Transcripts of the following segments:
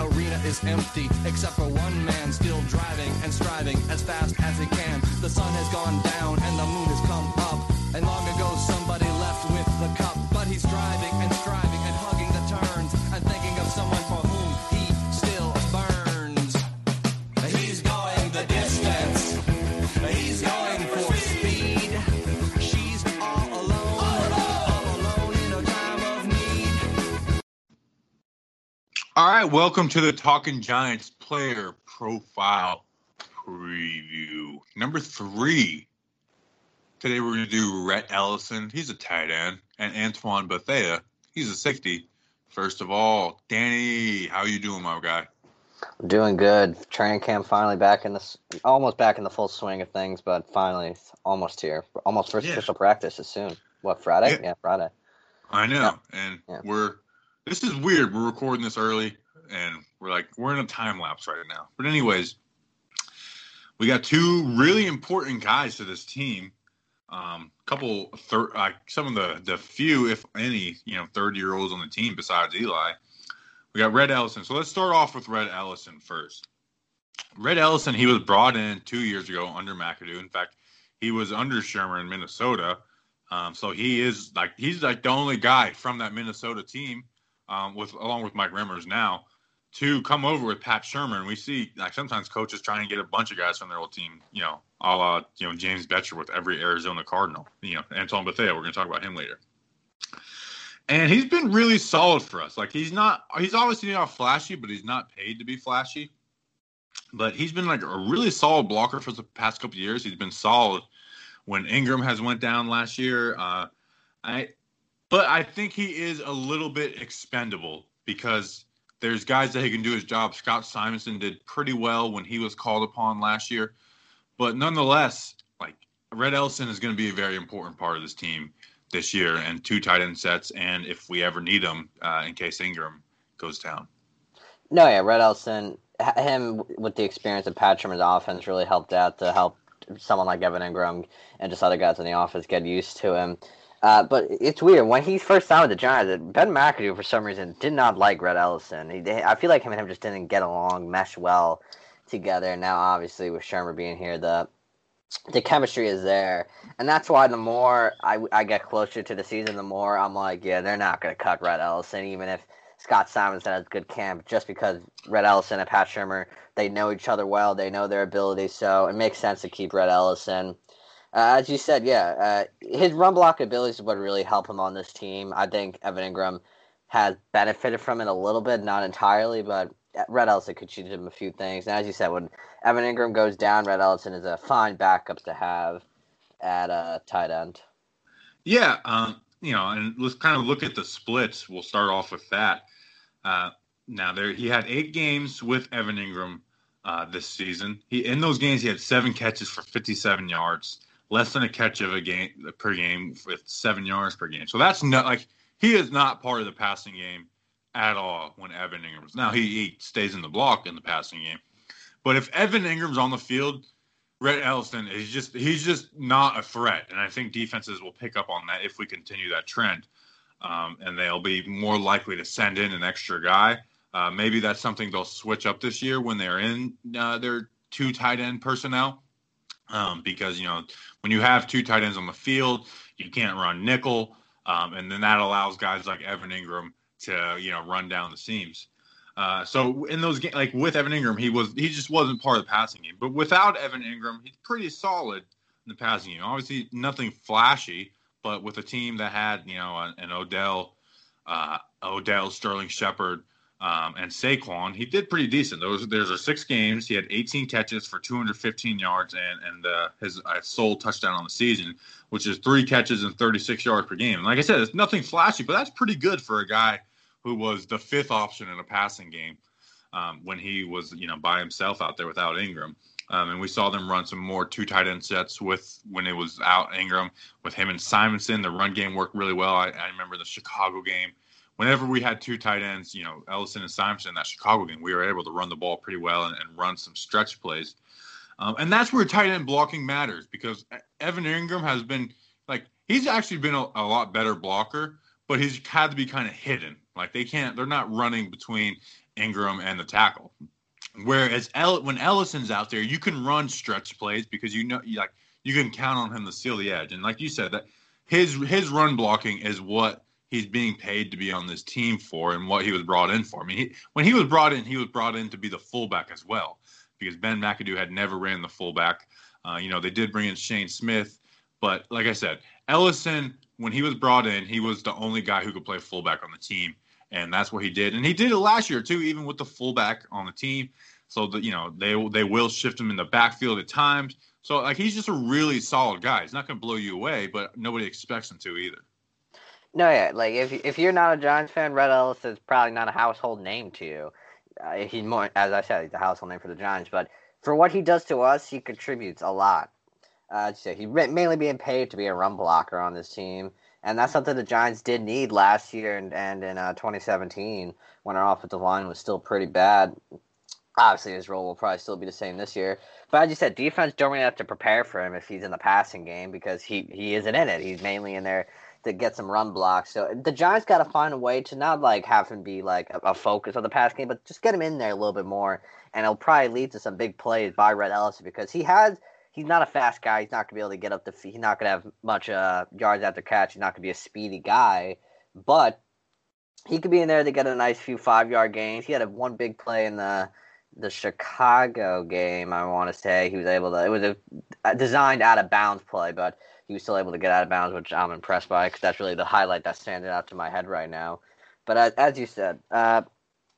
Arena is empty, except for one man still driving and striving as fast as he can. The sun has gone down and the moon has come up. And long ago somebody left with the cup, but he's driving and All right, welcome to the Talking Giants player profile preview. Number three. Today we're going to do Rhett Ellison. He's a tight end. And Antoine Bethea. He's a safety. First of all, Danny, how you doing, my guy? I'm doing good. Training camp finally back in the almost back in the full swing of things, but finally almost here. Almost first Yeah. official practice is soon. What Friday? Yeah. Yeah, Friday. I know. And Yeah. we're this is weird. We're recording this early and we're like we're in a time lapse right now. But anyways, we got two really important guys to this team. Um, a couple thir- uh, some of the the few, if any, you know, third year olds on the team besides Eli. We got Rhett Ellison. So let's start off with Rhett Ellison first. Rhett Ellison, he was brought in two years ago under McAdoo. In fact, he was under Shurmur in Minnesota. Um, so he is like he's like the only guy from that Minnesota team, um, with along with Mike Remmers now, to come over with Pat Shurmur. And we see like sometimes coaches trying to get a bunch of guys from their old team, you know, a la you know James Bettcher with every Arizona Cardinal, you know, Antoine Bethea. We're going to talk about him later. And he's been really solid for us. Like he's not he's obviously not flashy, but he's not paid to be flashy. But he's been like a really solid blocker for the past couple years. He's been solid when Engram has went down last year. Uh, I, but I think he is a little bit expendable because there's guys that he can do his job. Scott Simonson did pretty well when he was called upon last year, but nonetheless, like Rhett Ellison is going to be a very important part of this team this year, and two tight end sets, and if we ever need them, uh, in case Engram goes down. No, yeah, Rhett Elson, h- him with the experience of Pat Shurmur's offense really helped out to help someone like Evan Engram and just other guys in the office get used to him. Uh, but it's weird when he first signed with the Giants. Ben McAdoo, for some reason, did not like Rhett Ellison. He, they, I feel like him and him just didn't get along, mesh well together. Now, obviously, with Shurmur being here, the the chemistry is there, and that's why the more I, I get closer to the season, the more I'm like, yeah, they're not going to cut Rhett Ellison, even if Scott Simonson has good camp, just because Rhett Ellison and Pat Shurmur they know each other well, they know their abilities, so it makes sense to keep Rhett Ellison. Uh, as you said, yeah, uh, his run block abilities would really help him on this team. I think Evan Engram has benefited from it a little bit, not entirely, but Rhett Ellison could teach him a few things. And as you said, when Evan Engram goes down, Rhett Ellison is a fine backup to have at a tight end. Yeah, um, you know, and let's kind of look at the splits. We'll start off with that. Uh, now, there he had eight games with Evan Engram uh, this season. He in those games he had seven catches for 57 yards, less than a catch of a game per game with seven yards per game. So that's not like he is not part of the passing game at all when Evan Engram's. Now he, he stays in the block in the passing game, but if Evan Engram's on the field, Rhett Ellison is just he's just not a threat, and I think defenses will pick up on that if we continue that trend, um, and they'll be more likely to send in an extra guy. Uh, maybe that's something they'll switch up this year when they're in uh, their two tight end personnel, um, because you know when you have two tight ends on the field, you can't run nickel, um, and then that allows guys like Evan Engram to you know run down the seams. Uh, so in those games, like with Evan Engram, he was he just wasn't part of the passing game. But without Evan Engram, he's pretty solid in the passing game. Obviously, nothing flashy, but with a team that had you know an, an Odell, uh, Odell, Sterling Shepard, um, and Saquon, he did pretty decent. Those there's are six games. He had 18 catches for 215 yards and and uh, his uh, sole touchdown on the season, which is three catches and 36 yards per game. And like I said, it's nothing flashy, but that's pretty good for a guy who was the fifth option in a passing game. um, when he was you know by himself out there without Engram. Um, and we saw them run some more two tight end sets with when it was out Engram with him and Simonson. The run game worked really well. I, I remember the Chicago game. Whenever we had two tight ends, you know, Ellison and Simonson in that Chicago game, we were able to run the ball pretty well and, and run some stretch plays. Um, and that's where tight end blocking matters because Evan Engram has been like he's actually been a, a lot better blocker, but he's had to be kind of hidden. Like they can't, they're not running between Engram and the tackle. Whereas El, when Ellison's out there, you can run stretch plays because you know, like you can count on him to seal the edge. And like you said, that his his run blocking is what he's being paid to be on this team for, and what he was brought in for. I mean, he, when he was brought in, he was brought in to be the fullback as well, because Ben McAdoo had never ran the fullback. Uh, you know, they did bring in Shane Smith, but like I said, Ellison, when he was brought in, he was the only guy who could play fullback on the team and that's what he did. And he did it last year too, even with the fullback on the team. So that you know they they will shift him in the backfield at times. So like he's just a really solid guy. He's not going to blow you away, but nobody expects him to either. No, yeah, like if if you're not a Giants fan, Rhett Ellis is probably not a household name to you. Uh, he's more, as I said, he's a household name for the Giants. But for what he does to us, he contributes a lot. Uh, so he's mainly being paid to be a run blocker on this team and that's something the Giants did need last year and, and in uh, 2017 when our offensive line was still pretty bad. Obviously, his role will probably still be the same this year. But as you said, defense don't really have to prepare for him if he's in the passing game because he, he isn't in it. He's mainly in there to get some run blocks. So the Giants got to find a way to not like have him be like a, a, focus of the pass game, but just get him in there a little bit more, and it'll probably lead to some big plays by Rhett Ellison because he has he's not a fast guy. He's not gonna be able to get up the. He's not gonna have much uh, yards after catch. He's not gonna be a speedy guy, but he could be in there to get a nice few five yard gains. He had a one big play in the the Chicago game. I want to say he was able to. It was a designed out of bounds play, but he was still able to get out of bounds, which I'm impressed by because that's really the highlight that's standing out to my head right now. But as, as you said, uh,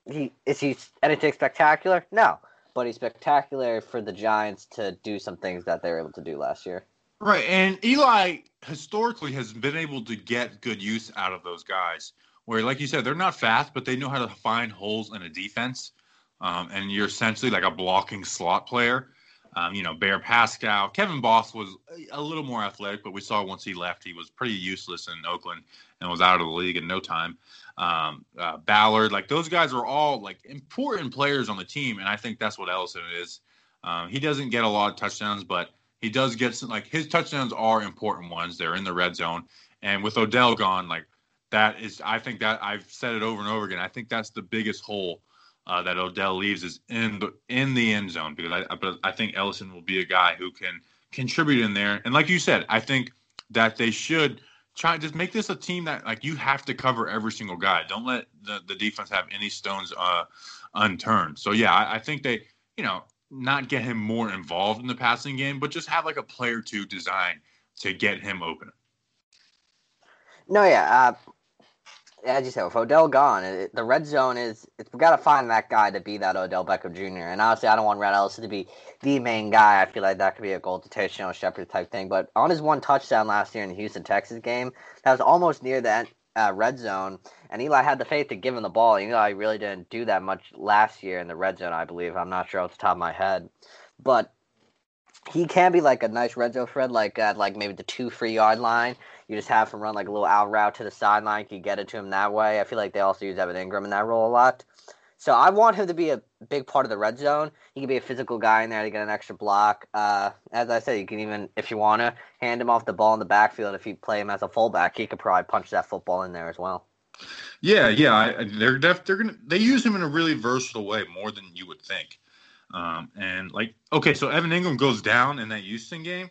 he is he anything spectacular? No, but he's spectacular for the Giants to do some things that they were able to do last year. Right, and Eli historically has been able to get good use out of those guys. Where, like you said, they're not fast, but they know how to find holes in a defense. Um, and you're essentially like a blocking slot player. Um, you know, Bear Pascoe, Kevin Boss was a little more athletic, but we saw once he left, he was pretty useless in Oakland and was out of the league in no time um, uh, Ballard. Like those guys are all like important players on the team, and I think that's what Ellison is. Um, he doesn't get a lot of touchdowns, but he does get some. Like his touchdowns are important ones. They're in the red zone, and with Odell gone, like that is. I think that I've said it over and over again. I think that's the biggest hole. Uh, that Odell leaves is in the in the end zone because I but I think Ellison will be a guy who can contribute in there. And like you said, I think that they should try just make this a team that like you have to cover every single guy. Don't let the, the defense have any stones uh, unturned. So yeah, I, I, think they you know not get him more involved in the passing game, but just have like a player two design to get him open. No, yeah, uh, as you said, with Odell gone, it, the red zone is we got to find that guy to be that Odell Beckham Jr. And honestly, I don't want Rhett Ellis to be the main guy. I feel like that could be a to touchdown Shepard type thing. But on his one touchdown last year in the Houston Texas game, that was almost near the uh, red zone, and Eli had the faith to give him the ball. Eli really didn't do that much last year in the red zone, I believe. I'm not sure off the top of my head, but he can be like a nice red zone thread, like at like maybe the two free yard line. You just have him run like a little out route to the sideline. You get it to him that way. I feel like they also use Evan Engram in that role a lot. So I want him to be a big part of the red zone. He can be a physical guy in there to get an extra block. Uh, as I said, you can even, if you want to, hand him off the ball in the backfield. If you play him as a fullback, he could probably punch that football in there as well. Yeah, yeah, I, they're def, they're gonna they use him in a really versatile way, more than you would think. Um, and like, okay, so Evan Engram goes down in that Houston game,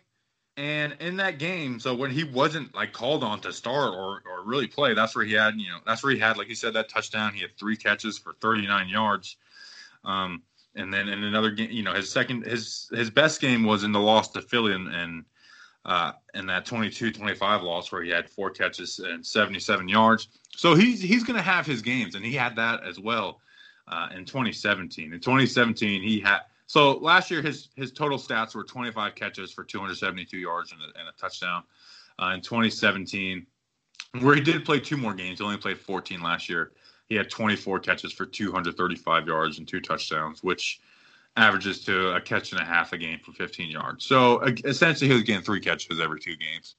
and in that game, so when he wasn't like called on to start or or really play, that's where he had, you know, that's where he had, like you said, that touchdown. He had three catches for 39 yards. Um, and then in another game, you know, his second, his his best game was in the loss to Philly and, and uh, in that 22-25 loss where he had four catches and 77 yards. So he's he's going to have his games, and he had that as well uh, in 2017. In 2017, he had so last year his his total stats were 25 catches for 272 yards and a, and a touchdown. Uh, in 2017, where he did play two more games, he only played 14 last year. he had 24 catches for 235 yards and two touchdowns, which averages to a catch and a half a game for 15 yards. So essentially, he was getting three catches every two games.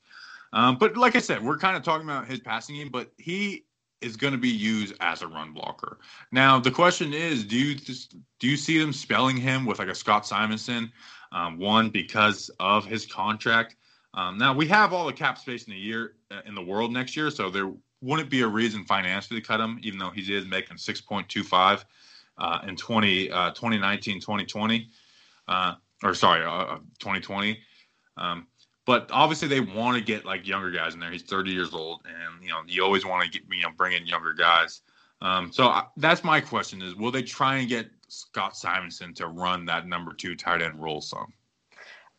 Um, but like I said, we're kind of talking about his passing game, but he is going to be used as a run blocker. Now the question is, do you do you see them spelling him with like a Scott Simonson? Um, one because of his contract. Um, now we have all the cap space in the year uh, in the world next year, so there wouldn't be a reason financially to cut him, even though he is making 6.25 uh, in 20, uh, 2019, 2020, uh, or sorry, 2020. Uh, um, but obviously they want to get like younger guys in there. He's 30 years old, and you know you always want to get you know bring in younger guys. Um, so I, that's my question: is will they try and get Scott Simonson to run that number two tight end role some?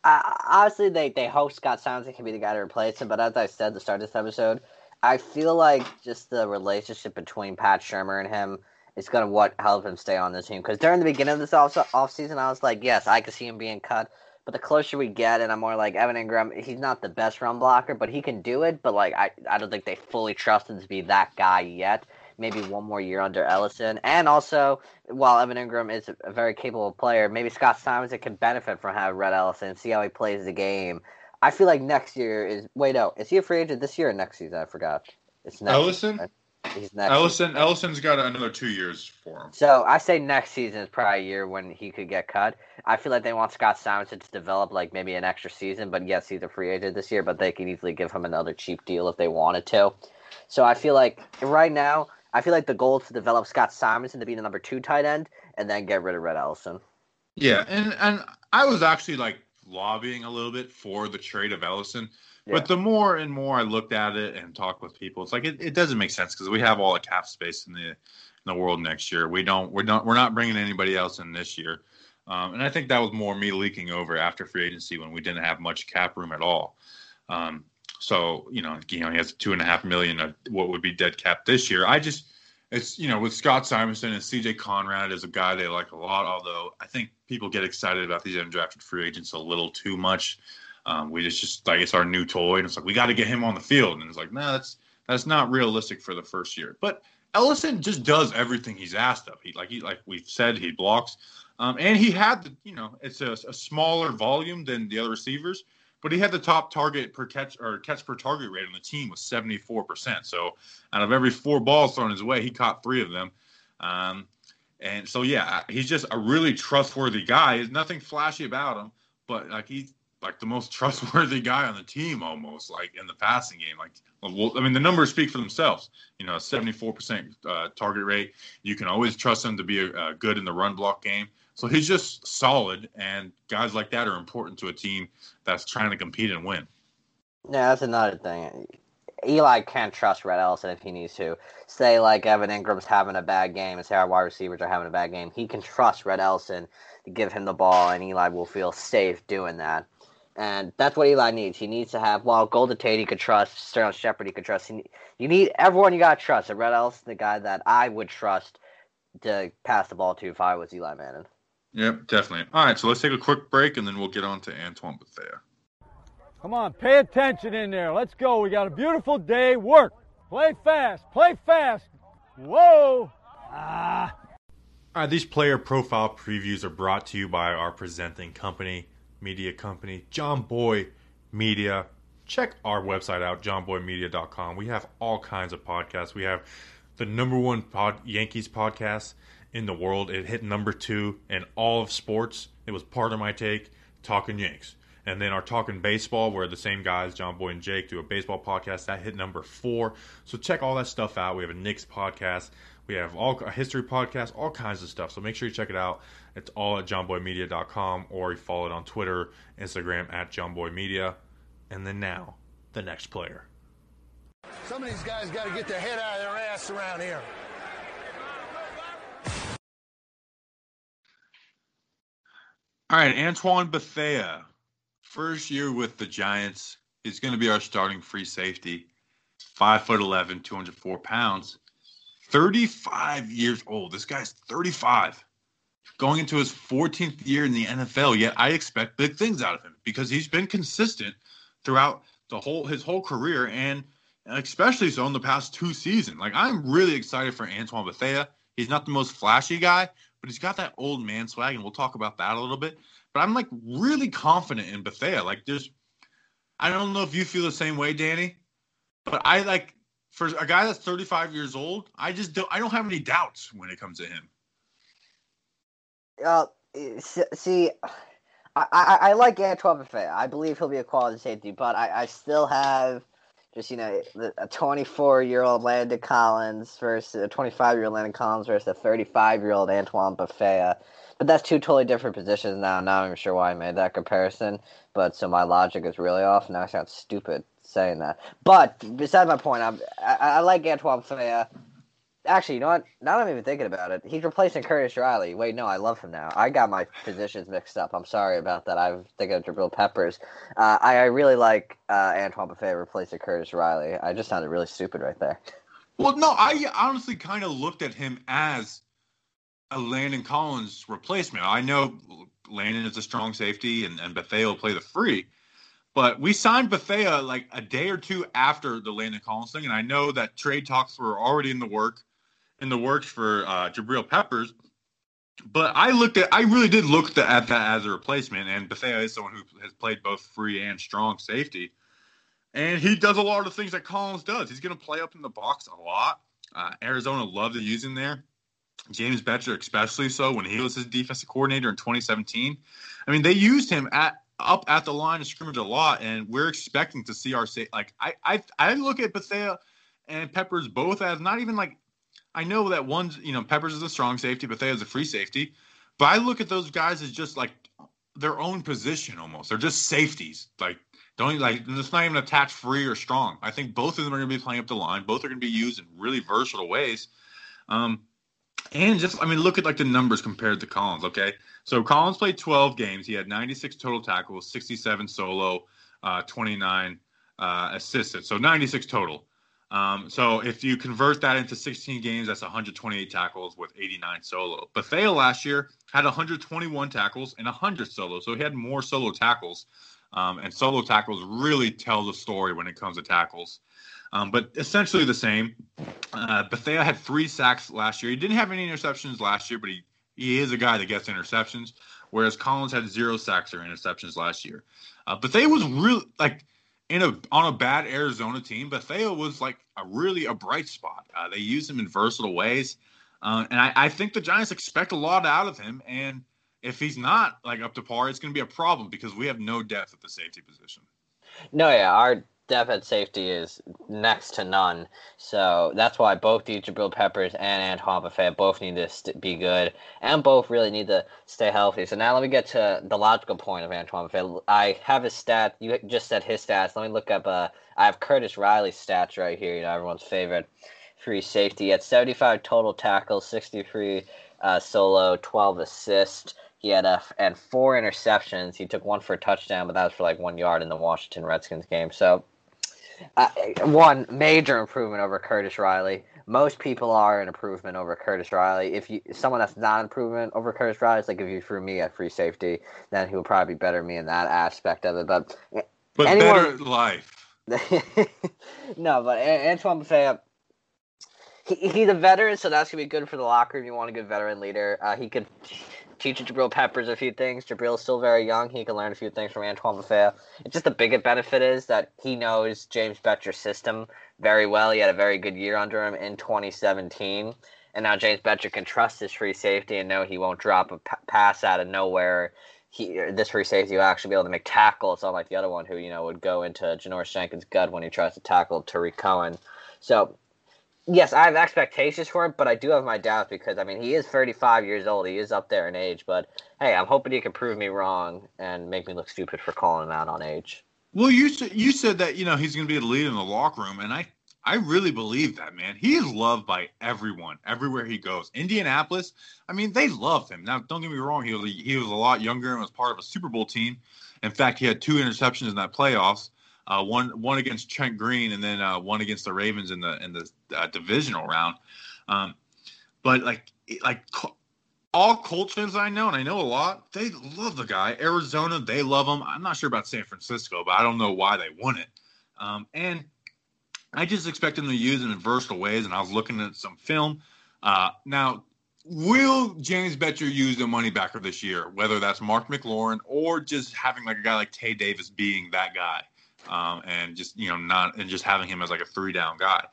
Uh, obviously, they they hope Scott Simonson can be the guy to replace him. But as I said the start this episode, I feel like just the relationship between Pat Shurmur and him is going to what help him stay on the team. Because during the beginning of this off offseason, I was like, yes, I could see him being cut. But the closer we get, and I'm more like Evan Engram, he's not the best run blocker, but he can do it. But like, I, I don't think they fully trust him to be that guy yet. Maybe one more year under Ellison, and also while Evan Engram is a very capable player, maybe Scott Simonson can benefit from having Rhett Ellison, see how he plays the game. I feel like next year is wait no, is he a free agent this year or next season? I forgot. It's next. Ellison. Season. He's next. Ellison. Season. Ellison's got another two years for him. So I say next season is probably a year when he could get cut. I feel like they want Scott Simonson to develop like maybe an extra season, but yes, he's a free agent this year. But they could easily give him another cheap deal if they wanted to. So I feel like right now, I feel like the goal is to develop Scott Simonson to be the number two tight end, and then get rid of Rhett Ellison. Yeah, and and I was actually like lobbying a little bit for the trade of Ellison yeah. But the more and more I looked at it and talked with people, it's like it, it doesn't make sense because we have all the cap space in the in the world next year. We don't we're not we're not bringing anybody else in this year, um, and I think that was more me leaking over after free agency when we didn't have much cap room at all. Um, so you know, you know, he has two and a half million of what would be dead cap this year. I just it's you know with Scott Simonson and CJ Conrad is a guy they like a lot. Although I think people get excited about these undrafted free agents a little too much. Um, we just just like it's our new toy, and it's like we got to get him on the field, and it's like no, nah, that's that's not realistic for the first year. But Ellison just does everything he's asked of. He like he like we've said he blocks, um, and he had the you know it's a, a, smaller volume than the other receivers, but he had the top target per catch or catch per target rate on the team was seventy four percent. So out of every four balls thrown his way, he caught three of them. Um, and so yeah, he's just a really trustworthy guy. There's nothing flashy about him, but like he like the most trustworthy guy on the team almost like in the passing game like well, i mean the numbers speak for themselves you know 74% uh, target rate you can always trust him to be good in the run block game so he's just solid and guys like that are important to a team that's trying to compete and win yeah that's another thing Eli can't trust Rhett Ellison if he needs to. Say like Evan Engram's having a bad game and say our wide receivers are having a bad game. He can trust Rhett Ellison to give him the ball and Eli will feel safe doing that. And that's what Eli needs. He needs to have, well, Golden Tate he could trust, Sterling Shepard he could trust. He, you need everyone you got to trust. And Rhett Ellison, the guy that I would trust to pass the ball to if I was Eli Manning. Yep, definitely. All right, so let's take a quick break and then we'll get on to Antoine Bethea. Come on, pay attention in there. Let's go. We got a beautiful day. Work. Play fast. Play fast. Whoa. Ah. All right, these player profile previews are brought to you by our presenting company media company, John Boy Media. Check our website out, johnboymedia.com. We have all kinds of podcasts. We have the number one pod, Yankees podcast in the world. It hit number two in all of sports. It was part of my take, Talking Yanks. And then our Talking Baseball, where the same guys, John Boy and Jake, do a baseball podcast. That hit number four. So check all that stuff out. We have a Knicks podcast. We have all a history podcast, all kinds of stuff. So make sure you check it out. It's all at johnboymedia.com or you follow it on Twitter, Instagram at johnboymedia. And then now, the next player. Some of these guys got to get their head out of their ass around here. All right, Antoine Bethea, first year with the Giants. is going to be our starting free safety. Five foot 11, 204 pounds. 35 years old. This guy's 35 going into his 14th year in the NFL. Yet I expect big things out of him because he's been consistent throughout the whole his whole career, and especially so in the past two seasons. Like I'm really excited for Antoine Bethea. He's not the most flashy guy, but he's got that old man swag, and we'll talk about that a little bit. But I'm like really confident in Bethea. Like there's, I don't know if you feel the same way, Danny, but I like for a guy that's 35 years old, I just don't I don't have any doubts when it comes to him. Uh, see, I, I, I like Antoine Bethea. I believe he'll be a quality safety, but I, I still have just you know a 24 year old Landon Collins versus a 25 year old Landon Collins versus a 35 year old Antoine Bethea. But that's two totally different positions now. Now I'm not even sure why I made that comparison. But so my logic is really off. Now I sound stupid saying that. But beside my point, I'm, I, I like Antoine Bethea. Actually, you know what? Now I'm even thinking about it. He's replacing Curtis Riley. Wait, no, I love him now. I got my positions mixed up. I'm sorry about that. I'm thinking of Jabril Peppers. Uh, I, I, really like uh, Antoine Bethea replacing Curtis Riley. I just sounded really stupid right there. Well, no, I honestly kind of looked at him as a Landon Collins replacement. I know Landon is a strong safety, and, and Bethea will play the free. But we signed Bethea like a day or two after the Landon Collins thing, and I know that trade talks were already in the work in the works for uh, Jabril Peppers. But I looked at, I really did look at that as a replacement, and Bethea is someone who has played both free and strong safety, and he does a lot of the things that Collins does. He's going to play up in the box a lot. Uh, Arizona loved to use him there. James Bettcher, especially so when he was his defensive coordinator in 2017. I mean, they used him at up at the line of scrimmage a lot, and we're expecting to see our say like I I I look at Bethea and Peppers both as not even like I know that one's, you know, Peppers is a strong safety, but they is a free safety. But I look at those guys as just like their own position almost. They're just safeties. Like don't like it's not even attached free or strong. I think both of them are going to be playing up the line. Both are going to be used in really versatile ways. Um, and just I mean, look at like the numbers compared to Collins. Okay, so Collins played 12 games. He had 96 total tackles, 67 solo, uh, 29 uh, assisted. So 96 total. Um, so if you convert that into 16 games, that's 128 tackles with 89 solo. Bethea last year had 121 tackles and 100 solo, so he had more solo tackles. Um, and solo tackles really tell the story when it comes to tackles. Um, but essentially the same. Uh, Bethea had three sacks last year. He didn't have any interceptions last year, but he, he is a guy that gets interceptions. Whereas Collins had zero sacks or interceptions last year. Uh, Bethea was really like in a on a bad Arizona team, Bethea was like a really a bright spot. Uh, they use him in versatile ways, uh, and I, I, think the Giants expect a lot out of him. And if he's not like up to par, it's going to be a problem because we have no depth at the safety position. No, yeah, our depth at safety is next to none. So that's why both the Jabril Peppers and Antoine Bethea both need to st- be good, and both really need to stay healthy. So now let me get to the logical point of Antoine Bethea. I have his stats. You just said his stats. Let me look up. Uh, I have Curtis Riley's stats right here. You know, everyone's favorite free safety. He had 75 total tackles, 63 uh, solo, 12 assists. He had a, and four interceptions. He took one for a touchdown, but that was for like one yard in the Washington Redskins game. So uh, one major improvement over Curtis Riley. Most people are an improvement over Curtis Riley. If you someone that's not an improvement over Curtis Riley, it's like if you threw me at free safety, then he would probably be better me in that aspect of it. But but anyone, better life. no, but Antoine Bethea, he, he's a veteran, so that's gonna be good for the locker room. You want a good veteran leader. Uh, he could teach Jabril Peppers a few things. Jabril's still very young. He can learn a few things from Antoine Bethea. It's just the biggest benefit is that he knows James Bettcher's system very well. He had a very good year under him in 2017. And now James Bettcher can trust his free safety and know he won't drop a p- pass out of nowhere. He, uh, this free safety will actually be able to make tackles, unlike the other one who, you know, would go into Janoris Jenkins' gut when he tries to tackle Tarik Cohen. So yes, I have expectations for him, but I do have my doubts because I mean he is 35 years old. He is up there in age, but hey, I'm hoping he can prove me wrong and make me look stupid for calling him out on age. Well, you you said that you know he's going to be the leader in the locker room, and I I really believe that man. He is loved by everyone everywhere he goes. Indianapolis, I mean, they love him. Now, don't get me wrong, he was he was a lot younger and was part of a Super Bowl team. In fact, he had two interceptions in that playoffs uh, one one against Trent Green, and then uh, one against the Ravens in the in the uh, divisional round. Um, but like like all Colts fans I know, and I know a lot, they love the guy. Arizona, they love him. I'm not sure about San Francisco, but I don't know why they won it. Um, and I just expect him to use him in versatile ways, and I was looking at some film. Uh, now, will James Bettcher use the money backer this year? Whether that's Mark McLaurin or just having like a guy like Tae Davis being that guy, um, and just you know not and just having him as like a three down guy.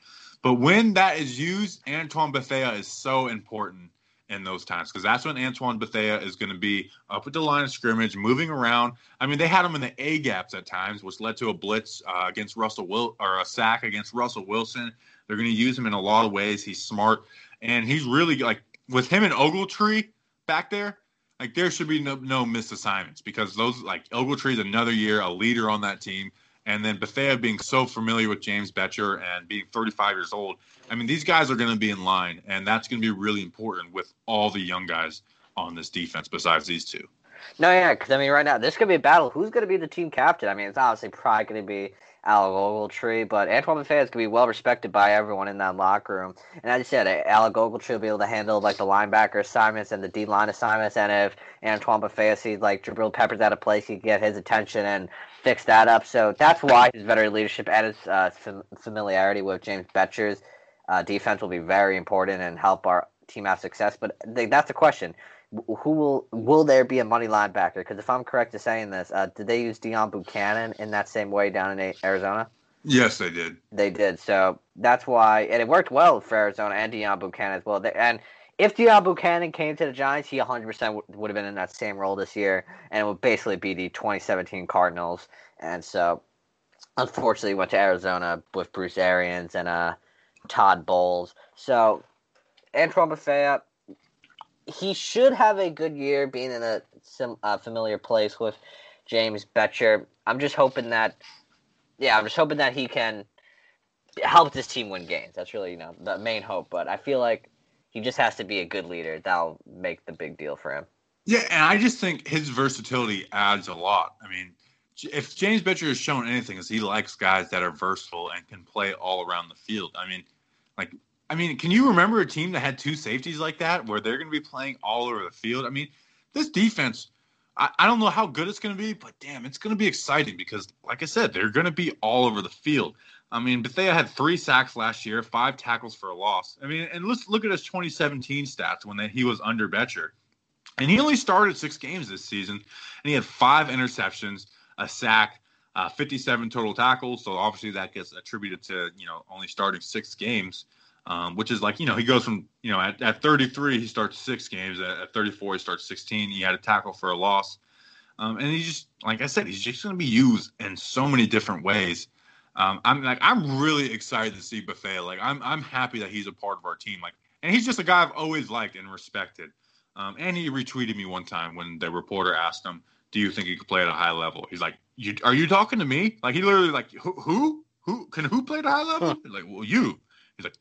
But when that is used, Antoine Bethea is so important in those times because that's when Antoine Bethea is going to be up at the line of scrimmage, moving around. I mean, they had him in the A gaps at times, which led to a blitz uh, against Russell Will or a sack against Russell Wilson. They're going to use him in a lot of ways. He's smart and he's really like with him and Ogletree back there. Like there should be no, no missed assignments because those like Ogletree is another year a leader on that team. And then Bethea being so familiar with James Bettcher and being 35 years old, I mean, these guys are going to be in line, and that's going to be really important with all the young guys on this defense besides these two. No, yeah, because I mean, right now this could be a battle. Who's going to be the team captain? I mean, it's obviously probably going to be Al Ogletree, but Antoine Bethea is going to be well respected by everyone in that locker room. And as you said, Al Ogletree will be able to handle like the linebacker assignments and the D line assignments. And if Antoine Bethea sees like Jabril Peppers out of place, he can get his attention and fix that up. So that's why his veteran leadership and his uh, familiarity with James Bettcher's uh, defense will be very important and help our team have success. But that's the question: Who will will there be a money linebacker? Because if I'm correct in saying this, uh, did they use Deone Bucannon in that same way down in Arizona? Yes, they did. They did. So that's why, and it worked well for Arizona and Deone Bucannon as well. They, and if Deone Bucannon came to the Giants, he 100% would have been in that same role this year, and it would basically be the 2017 Cardinals. And so, unfortunately, went to Arizona with Bruce Arians and uh, Todd Bowles. So, Antoine Bethea, he should have a good year being in a sim, uh, familiar place with James Bettcher. I'm just hoping that, yeah, I'm just hoping that he can help this team win games. That's really, you know, the main hope. But I feel like he just has to be a good leader. That'll make the big deal for him. Yeah, and I just think his versatility adds a lot. I mean, if James Bettcher has shown anything, is he likes guys that are versatile and can play all around the field. I mean, like, I mean, can you remember a team that had two safeties like that, where they're going to be playing all over the field? I mean, this defense, I, I don't know how good it's going to be, but damn, it's going to be exciting because, like I said, they're going to be all over the field. I mean, Bethea had three sacks last year, five tackles for a loss. I mean, and let's look at his 2017 stats when he was under Bettcher. And he only started six games this season, and he had five interceptions, a sack, uh, 57 total tackles. So obviously that gets attributed to you know only starting six games, um, which is like you know he goes from you know at, at 33 he starts six games, at, at 34 he starts 16. He had a tackle for a loss, um, and he just like I said he's just going to be used in so many different ways. Um, I'm like I'm really excited to see Bethea. Like I'm I'm happy that he's a part of our team. Like and he's just a guy I've always liked and respected. Um, and he retweeted me one time when the reporter asked him, "Do you think he could play at a high level?" He's like, "You are you talking to me?" Like he literally like who who, who can who play at a high level? Huh. Like well you. He's like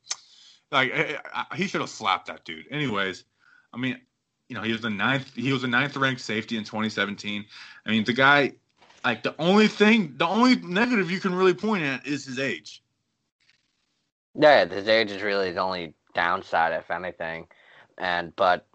like I, I, he should have slapped that dude. Anyways, I mean, you know he was the ninth he was the ninth ranked safety in 2017. I mean the guy like the only thing the only negative you can really point at is his age. Yeah, his age is really the only downside, if anything. And but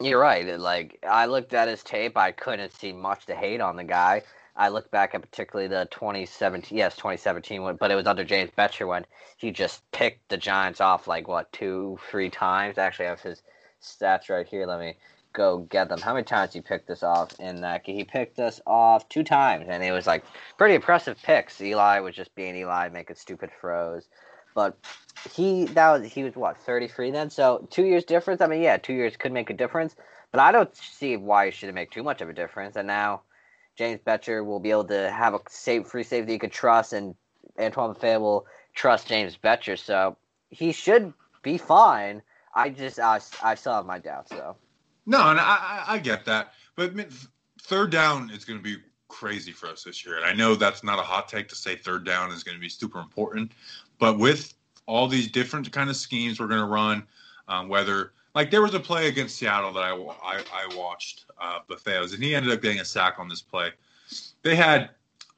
you're right. Like I looked at his tape, I couldn't see much to hate on the guy. I look back at particularly the 2017, yes, 2017 one, but it was under James Bettcher when he just picked the Giants off like what two, three times. Actually, I have his stats right here. Let me go get them. How many times he picked us off in that? He picked us off two times, and it was like pretty impressive picks. Eli was just being Eli, making stupid throws. But he that was he was what 33 then, so two years difference. I mean, yeah, two years could make a difference, but I don't see why it should make too much of a difference. And now James Bettcher will be able to have a safe free safety he could trust, and Antoine Bethea will trust James Bettcher, so he should be fine. I just I, I still have my doubts though. No, and I I get that, but third down is going to be crazy for us this year. And I know that's not a hot take to say third down is going to be super important, but with all these different kind of schemes we're going to run, um, whether like there was a play against Seattle that I, I, I watched uh, and he ended up getting a sack on this play. They had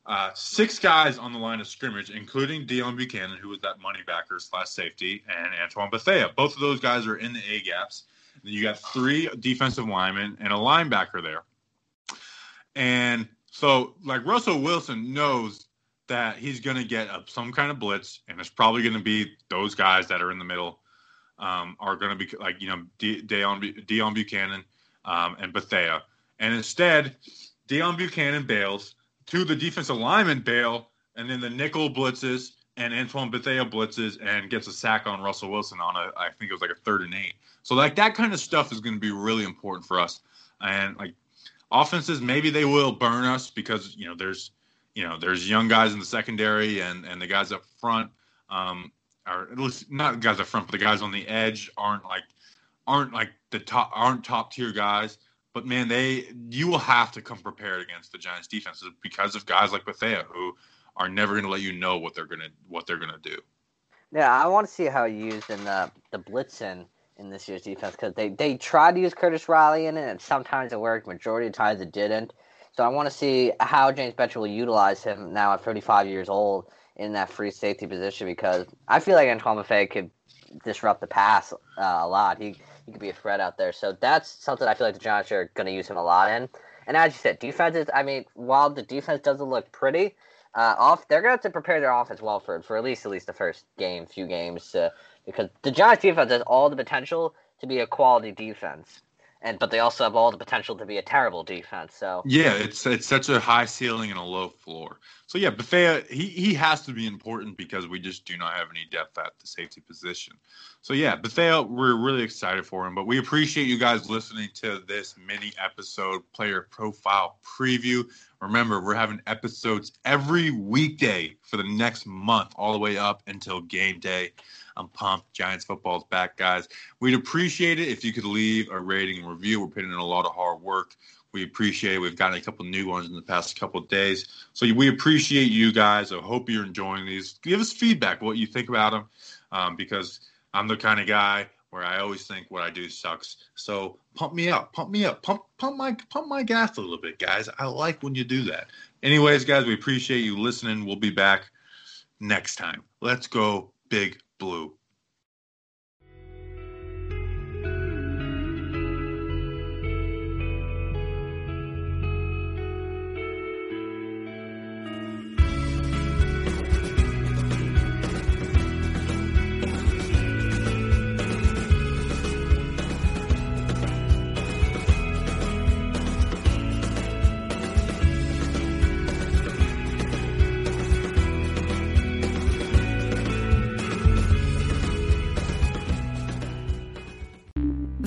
uh, six guys on the line of scrimmage, including Deone Bucannon, who was that money backer slash safety, and Antoine Bethea. Both of those guys are in the A gaps. You got three defensive linemen and a linebacker there. And so, like Russell Wilson knows that he's going to get a, some kind of blitz, and it's probably going to be those guys that are in the middle um, are going to be like you know De- Bucannon um, and Bethea, and instead Deone Bucannon bails, to the defensive lineman bail, and then the nickel blitzes and Antoine Bethea blitzes and gets a sack on Russell Wilson on a I think it was like a third and eight. So like that kind of stuff is going to be really important for us. And like offenses, maybe they will burn us because you know there's you know there's young guys in the secondary and and the guys up front um, are at least not guys up front, but the guys on the edge aren't like aren't like the top aren't top tier guys. But man, they you will have to come prepared against the Giants defenses because of guys like Bethea who are never going to let you know what they're gonna what they're gonna do. Yeah, I want to see how he used in the the blitzing in this year's defense because they they tried to use Curtis Riley in it, and sometimes it worked. Majority of times it didn't. So I want to see how James Bettcher will utilize him now at 35 years old in that free safety position because I feel like Antoine Bethea could disrupt the pass uh, a lot. He he could be a threat out there. So that's something I feel like the Giants are going to use him a lot in. And as you said, defenses. I mean, while the defense doesn't look pretty, uh, off they're going to have to prepare their offense well for for at least at least the first game, few games, uh, because the Giants defense has all the potential to be a quality defense and but they also have all the potential to be a terrible defense. So yeah, it's it's such a high ceiling and a low floor. So yeah, Bethea he he has to be important because we just do not have any depth at the safety position. So yeah, Bethea, we're really excited for him. But we appreciate you guys listening to this mini episode player profile preview. Remember, we're having episodes every weekday for the next month, all the way up until game day. I'm pumped. Giants football is back, guys. We'd appreciate it if you could leave a rating and review. We're putting in a lot of hard work. We appreciate it. We've gotten a couple new ones in the past couple days. So we appreciate you guys. I hope you're enjoying these. Give us feedback, what you think about them, um, because I'm the kind of guy where I always think what I do sucks. So pump me up, pump me up, pump pump my pump my gas a little bit, guys. I like when you do that. Anyways, guys, we appreciate you listening. We'll be back next time. Let's go, big blue.